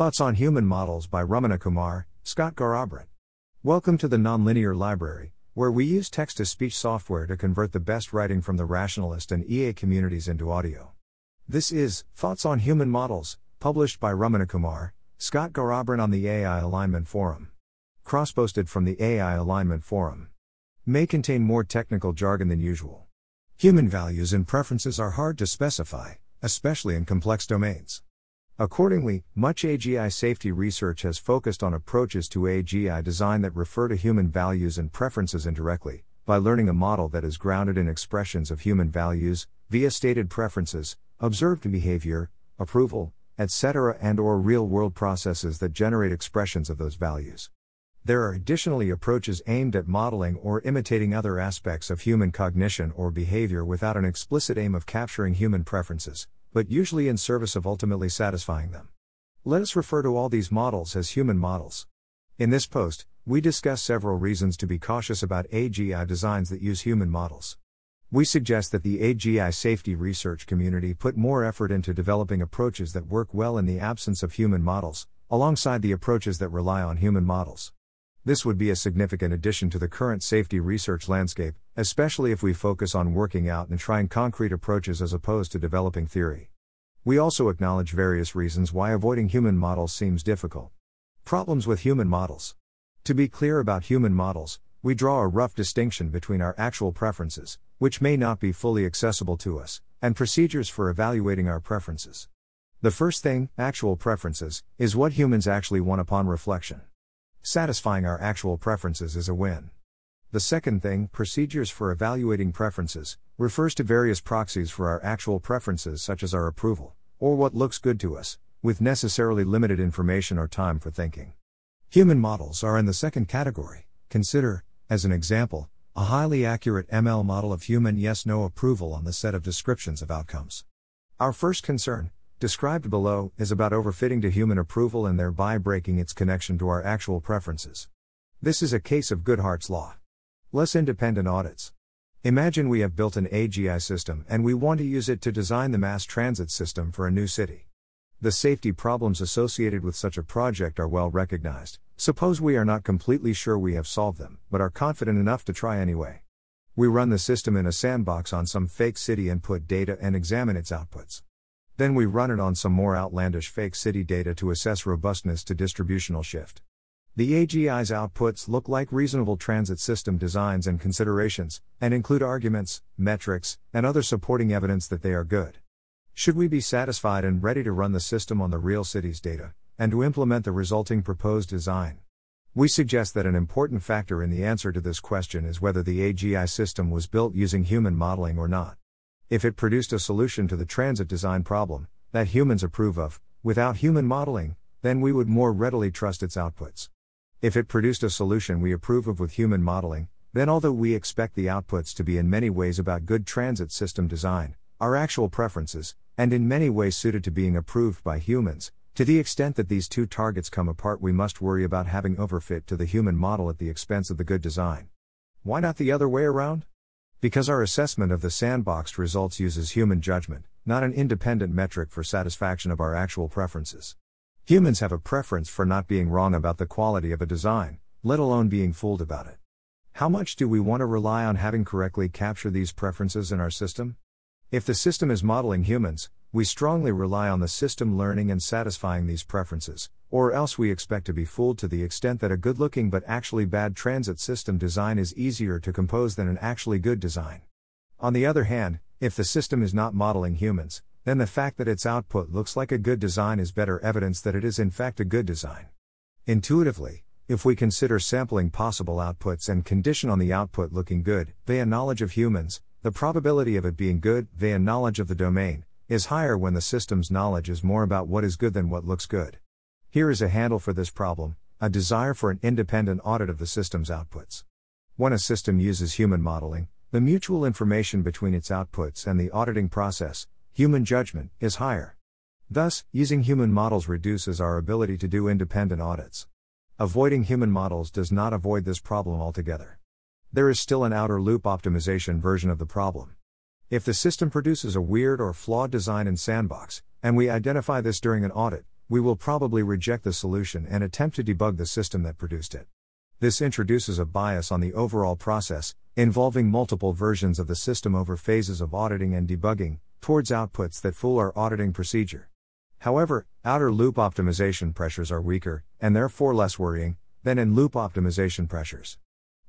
Thoughts on Human Models by Ramana Kumar, Scott Garrabrant. Welcome to the Nonlinear Library, where we use text to speech software to convert the best writing from the rationalist and EA communities into audio. This is Thoughts on Human Models, published by Ramana Kumar, Scott Garrabrant on the AI Alignment Forum. Cross posted from the AI Alignment Forum. May contain more technical jargon than usual. Human values and preferences are hard to specify, especially in complex domains. Accordingly, much AGI safety research has focused on approaches to AGI design that refer to human values and preferences indirectly, by learning a model that is grounded in expressions of human values, via stated preferences, observed behavior, approval, etc., and or real-world processes that generate expressions of those values. There are additionally approaches aimed at modeling or imitating other aspects of human cognition or behavior without an explicit aim of capturing human preferences, but usually in service of ultimately satisfying them. Let us refer to all these models as human models. In this post, we discuss several reasons to be cautious about AGI designs that use human models. We suggest that the AGI safety research community put more effort into developing approaches that work well in the absence of human models, alongside the approaches that rely on human models. This would be a significant addition to the current safety research landscape, especially if we focus on working out and trying concrete approaches as opposed to developing theory. We also acknowledge various reasons why avoiding human models seems difficult. Problems with human models. To be clear about human models, we draw a rough distinction between our actual preferences, which may not be fully accessible to us, and procedures for evaluating our preferences. The first thing, actual preferences, is what humans actually want upon reflection. Satisfying our actual preferences is a win. The second thing, procedures for evaluating preferences, refers to various proxies for our actual preferences, such as our approval, or what looks good to us, with necessarily limited information or time for thinking. Human models are in the second category. Consider, as an example, a highly accurate ML model of human yes no approval on the set of descriptions of outcomes. Our first concern, described below, is about overfitting to human approval and thereby breaking its connection to our actual preferences. This is a case of Goodhart's Law. Less independent audits. Imagine we have built an AGI system and we want to use it to design the mass transit system for a new city. The safety problems associated with such a project are well recognized. Suppose we are not completely sure we have solved them, but are confident enough to try anyway. We run the system in a sandbox on some fake city input data and examine its outputs. Then we run it on some more outlandish fake city data to assess robustness to distributional shift. The AGI's outputs look like reasonable transit system designs and considerations, and include arguments, metrics, and other supporting evidence that they are good. Should we be satisfied and ready to run the system on the real city's data, and to implement the resulting proposed design? We suggest that an important factor in the answer to this question is whether the AGI system was built using human modeling or not. If it produced a solution to the transit design problem, that humans approve of, without human modeling, then we would more readily trust its outputs. If it produced a solution we approve of with human modeling, then although we expect the outputs to be in many ways about good transit system design, our actual preferences, and in many ways suited to being approved by humans, to the extent that these two targets come apart, we must worry about having overfit to the human model at the expense of the good design. Why not the other way around? Because our assessment of the sandboxed results uses human judgment, not an independent metric for satisfaction of our actual preferences. Humans have a preference for not being wrong about the quality of a design, let alone being fooled about it. How much do we want to rely on having correctly captured these preferences in our system? If the system is modeling humans, we strongly rely on the system learning and satisfying these preferences, or else we expect to be fooled to the extent that a good looking but actually bad transit system design is easier to compose than an actually good design. On the other hand, if the system is not modeling humans, then the fact that its output looks like a good design is better evidence that it is in fact a good design. Intuitively, if we consider sampling possible outputs and condition on the output looking good, via knowledge of humans, the probability of it being good, via knowledge of the domain, is higher when the system's knowledge is more about what is good than what looks good. Here is a handle for this problem a desire for an independent audit of the system's outputs. When a system uses human modeling, the mutual information between its outputs and the auditing process, human judgment, is higher. Thus, using human models reduces our ability to do independent audits. Avoiding human models does not avoid this problem altogether. There is still an outer loop optimization version of the problem. If the system produces a weird or flawed design in Sandbox, and we identify this during an audit, we will probably reject the solution and attempt to debug the system that produced it. This introduces a bias on the overall process, involving multiple versions of the system over phases of auditing and debugging, towards outputs that fool our auditing procedure. However, outer loop optimization pressures are weaker, and therefore less worrying, than in loop optimization pressures.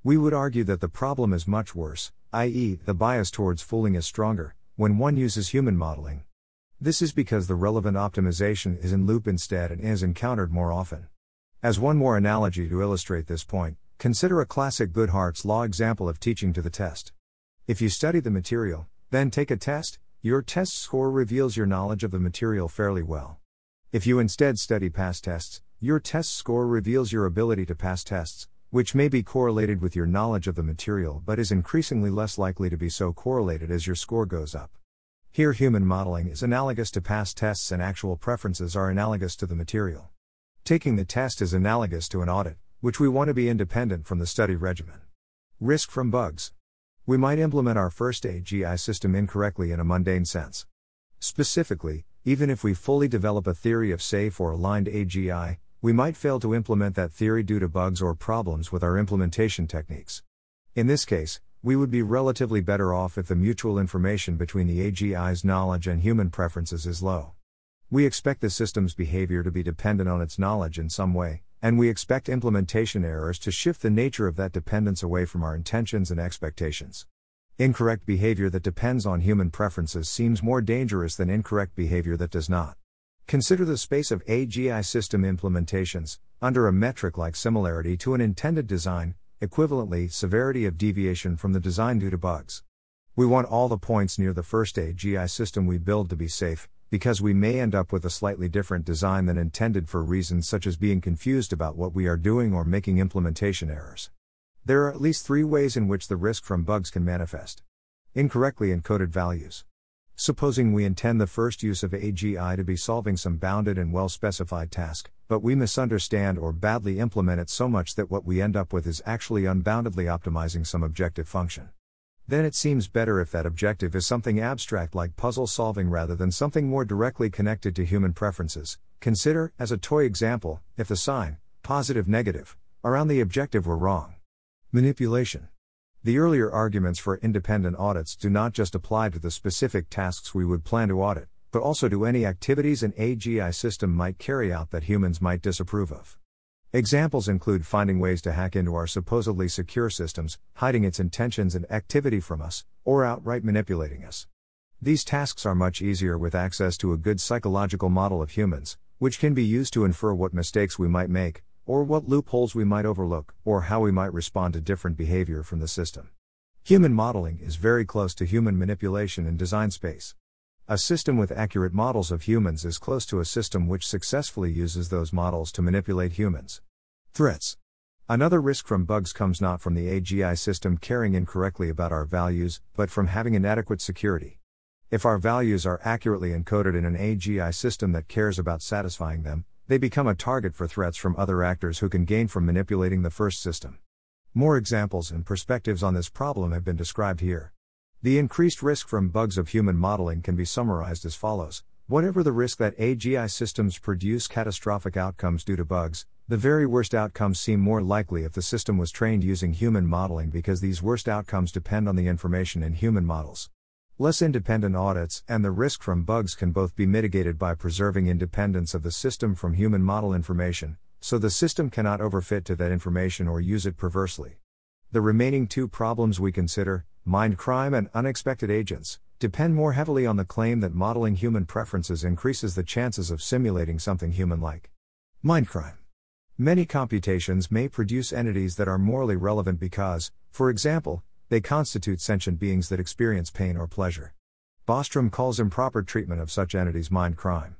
We would argue that the problem is much worse, i.e., the bias towards fooling is stronger, when one uses human modeling. This is because the relevant optimization is in loop instead and is encountered more often. As one more analogy to illustrate this point, consider a classic Goodhart's Law example of teaching to the test. If you study the material, then take a test, your test score reveals your knowledge of the material fairly well. If you instead study past tests, your test score reveals your ability to pass tests, which may be correlated with your knowledge of the material but is increasingly less likely to be so correlated as your score goes up. Here, human modeling is analogous to past tests and actual preferences are analogous to the material. Taking the test is analogous to an audit, which we want to be independent from the study regimen. Risk from bugs. We might implement our first AGI system incorrectly in a mundane sense. Specifically, even if we fully develop a theory of safe or aligned AGI, we might fail to implement that theory due to bugs or problems with our implementation techniques. In this case, we would be relatively better off if the mutual information between the AGI's knowledge and human preferences is low. We expect the system's behavior to be dependent on its knowledge in some way, and we expect implementation errors to shift the nature of that dependence away from our intentions and expectations. Incorrect behavior that depends on human preferences seems more dangerous than incorrect behavior that does not. Consider the space of AGI system implementations, under a metric like similarity to an intended design, equivalently, severity of deviation from the design due to bugs. We want all the points near the first AGI system we build to be safe, because we may end up with a slightly different design than intended for reasons such as being confused about what we are doing or making implementation errors. There are at least three ways in which the risk from bugs can manifest. Incorrectly encoded values. Supposing we intend the first use of AGI to be solving some bounded and well specified task, but we misunderstand or badly implement it so much that what we end up with is actually unboundedly optimizing some objective function. Then it seems better if that objective is something abstract like puzzle solving rather than something more directly connected to human preferences. Consider, as a toy example, if the sign, positive negative, around the objective were wrong. Manipulation. The earlier arguments for independent audits do not just apply to the specific tasks we would plan to audit, but also to any activities an AGI system might carry out that humans might disapprove of. Examples include finding ways to hack into our supposedly secure systems, hiding its intentions and activity from us, or outright manipulating us. These tasks are much easier with access to a good psychological model of humans, which can be used to infer what mistakes we might make, or what loopholes we might overlook, or how we might respond to different behavior from the system. Human modeling is very close to human manipulation in design space. A system with accurate models of humans is close to a system which successfully uses those models to manipulate humans. Threats. Another risk from bugs comes not from the AGI system caring incorrectly about our values, but from having inadequate security. If our values are accurately encoded in an AGI system that cares about satisfying them, they become a target for threats from other actors who can gain from manipulating the first system. More examples and perspectives on this problem have been described here. The increased risk from bugs of human modeling can be summarized as follows Whatever the risk that AGI systems produce catastrophic outcomes due to bugs, the very worst outcomes seem more likely if the system was trained using human modeling because these worst outcomes depend on the information in human models. Less independent audits and the risk from bugs can both be mitigated by preserving independence of the system from human model information, so the system cannot overfit to that information or use it perversely. The remaining two problems we consider, mind crime and unexpected agents, depend more heavily on the claim that modeling human preferences increases the chances of simulating something human like. Mind crime. Many computations may produce entities that are morally relevant because, for example, they constitute sentient beings that experience pain or pleasure. Bostrom calls improper treatment of such entities mind crime.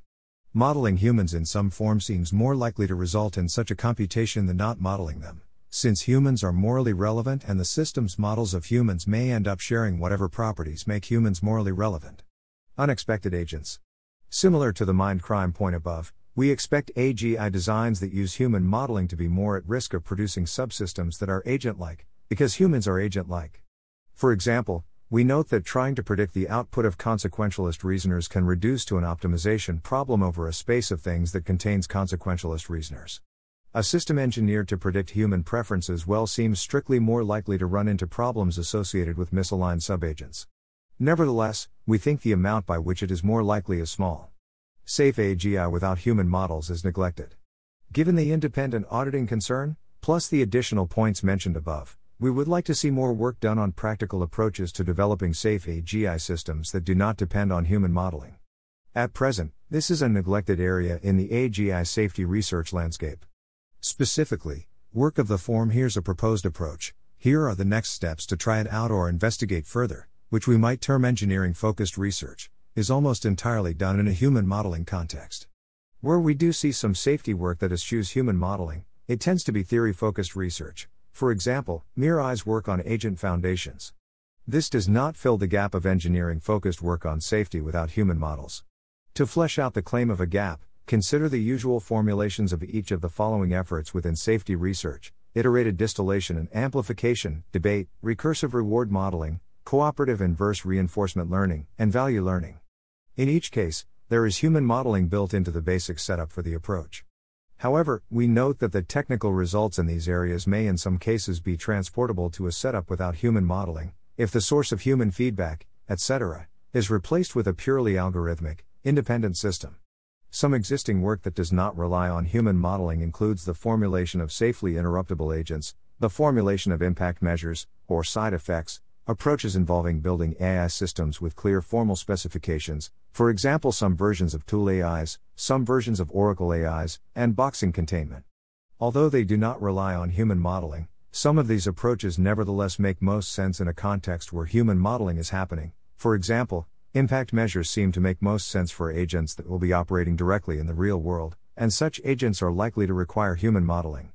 Modeling humans in some form seems more likely to result in such a computation than not modeling them since humans are morally relevant and the system's models of humans may end up sharing whatever properties make humans morally relevant. Unexpected agents. Similar to the mind crime point above, we expect AGI designs that use human modeling to be more at risk of producing subsystems that are agent like, because humans are agent like. For example, we note that trying to predict the output of consequentialist reasoners can reduce to an optimization problem over a space of things that contains consequentialist reasoners. A system engineered to predict human preferences well seems strictly more likely to run into problems associated with misaligned subagents. Nevertheless, we think the amount by which it is more likely is small. Safe AGI without human models is neglected. Given the independent auditing concern, plus the additional points mentioned above, we would like to see more work done on practical approaches to developing safe AGI systems that do not depend on human modeling. At present, this is a neglected area in the AGI safety research landscape. Specifically, work of the form here's a proposed approach, here are the next steps to try it out or investigate further, which we might term engineering focused research, is almost entirely done in a human modeling context. Where we do see some safety work that eschews human modeling, it tends to be theory focused research, for example, MIRI's work on agent foundations. This does not fill the gap of engineering focused work on safety without human models. To flesh out the claim of a gap, consider the usual formulations of each of the following efforts within safety research iterated distillation and amplification, debate, recursive reward modeling, cooperative inverse reinforcement learning, and value learning. In each case, there is human modeling built into the basic setup for the approach. However, we note that the technical results in these areas may in some cases be transportable to a setup without human modeling, if the source of human feedback, etc., is replaced with a purely algorithmic, independent system. Some existing work that does not rely on human modeling includes the formulation of safely interruptible agents, the formulation of impact measures, or side effects, approaches involving building AI systems with clear formal specifications, for example, some versions of Tool AIs, some versions of Oracle AIs, and boxing containment. Although they do not rely on human modeling, some of these approaches nevertheless make most sense in a context where human modeling is happening. For example, impact measures seem to make most sense for agents that will be operating directly in the real world, and such agents are likely to require human modeling.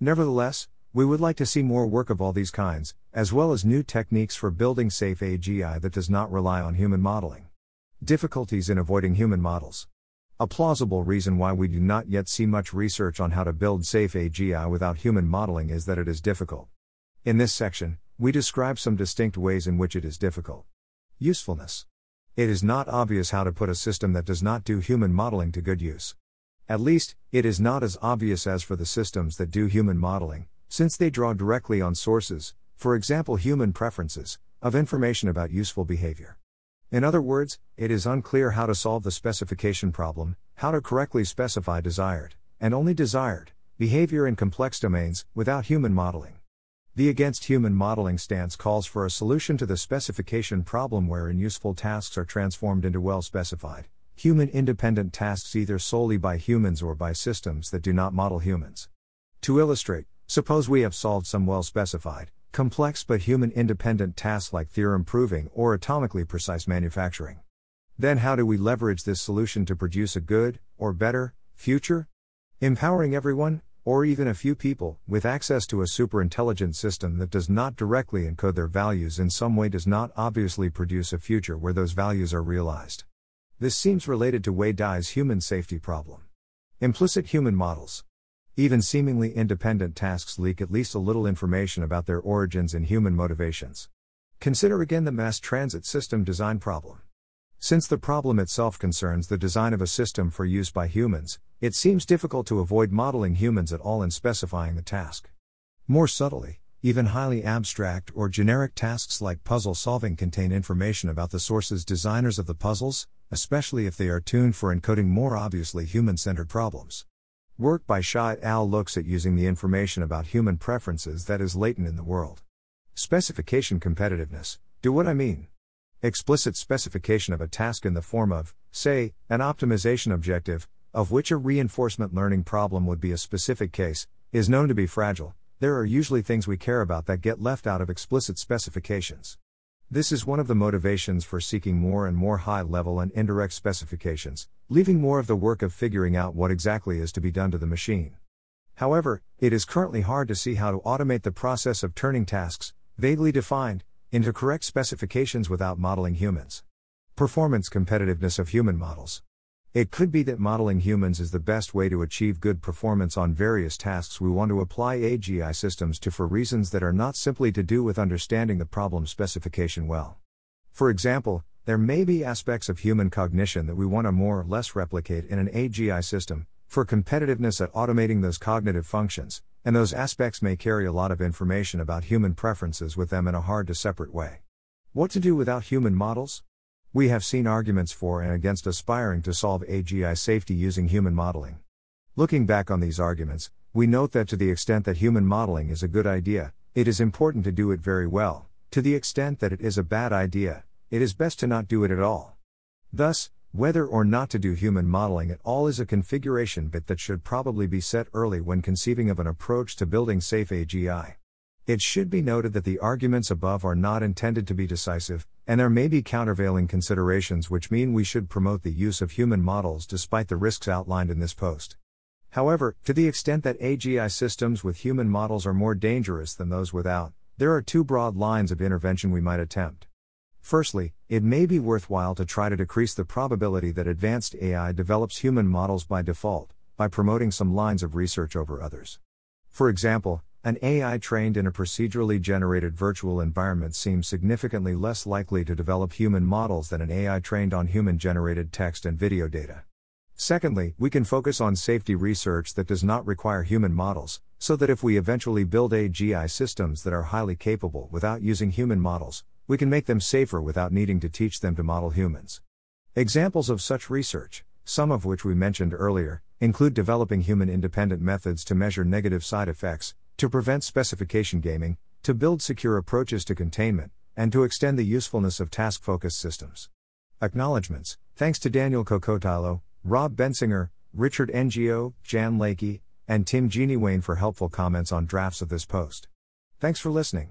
Nevertheless, we would like to see more work of all these kinds, as well as new techniques for building safe AGI that does not rely on human modeling. Difficulties in avoiding human models. A plausible reason why we do not yet see much research on how to build safe AGI without human modeling is that it is difficult. In this section, we describe some distinct ways in which it is difficult. Usefulness. It is not obvious how to put a system that does not do human modeling to good use. At least, it is not as obvious as for the systems that do human modeling, since they draw directly on sources, for example human preferences, of information about useful behavior. In other words, it is unclear how to solve the specification problem, how to correctly specify desired, and only desired, behavior in complex domains, without human modeling. The Against Human Modeling stance calls for a solution to the specification problem wherein useful tasks are transformed into well specified, human independent tasks either solely by humans or by systems that do not model humans. To illustrate, Suppose we have solved some well specified, complex but human independent tasks like theorem proving or atomically precise manufacturing. Then, how do we leverage this solution to produce a good, or better, future? Empowering everyone, or even a few people, with access to a super intelligent system that does not directly encode their values in some way does not obviously produce a future where those values are realized. This seems related to Wei Dai's human safety problem. Implicit human models. Even seemingly independent tasks leak at least a little information about their origins and human motivations. Consider again the mass transit system design problem. Since the problem itself concerns the design of a system for use by humans, it seems difficult to avoid modeling humans at all in specifying the task. More subtly, even highly abstract or generic tasks like puzzle solving contain information about the sources designers of the puzzles, especially if they are tuned for encoding more obviously human centered problems. Work by et al. looks at using the information about human preferences that is latent in the world. Specification competitiveness. Do what I mean. Explicit specification of a task in the form of, say, an optimization objective, of which a reinforcement learning problem would be a specific case, is known to be fragile. There are usually things we care about that get left out of explicit specifications. This is one of the motivations for seeking more and more high level and indirect specifications, leaving more of the work of figuring out what exactly is to be done to the machine. However, it is currently hard to see how to automate the process of turning tasks, vaguely defined, into correct specifications without modeling humans. Performance competitiveness of human models. It could be that modeling humans is the best way to achieve good performance on various tasks we want to apply AGI systems to for reasons that are not simply to do with understanding the problem specification well. For example, there may be aspects of human cognition that we want to more or less replicate in an AGI system, for competitiveness at automating those cognitive functions, and those aspects may carry a lot of information about human preferences with them in a hard to separate way. What to do without human models? We have seen arguments for and against aspiring to solve AGI safety using human modeling. Looking back on these arguments, we note that to the extent that human modeling is a good idea, it is important to do it very well. To the extent that it is a bad idea, it is best to not do it at all. Thus, whether or not to do human modeling at all is a configuration bit that should probably be set early when conceiving of an approach to building safe AGI. It should be noted that the arguments above are not intended to be decisive, and there may be countervailing considerations which mean we should promote the use of human models despite the risks outlined in this post. However, to the extent that AGI systems with human models are more dangerous than those without, there are two broad lines of intervention we might attempt. Firstly, it may be worthwhile to try to decrease the probability that advanced AI develops human models by default, by promoting some lines of research over others. For example, an AI trained in a procedurally generated virtual environment seems significantly less likely to develop human models than an AI trained on human generated text and video data. Secondly, we can focus on safety research that does not require human models, so that if we eventually build AGI systems that are highly capable without using human models, we can make them safer without needing to teach them to model humans. Examples of such research, some of which we mentioned earlier, include developing human independent methods to measure negative side effects, to prevent specification gaming, to build secure approaches to containment, and to extend the usefulness of task focused systems. Acknowledgements thanks to Daniel Kokotajlo, Rob Bensinger, Richard Ngo, Jan Leike, and Tim Wayne for helpful comments on drafts of this post. Thanks for listening.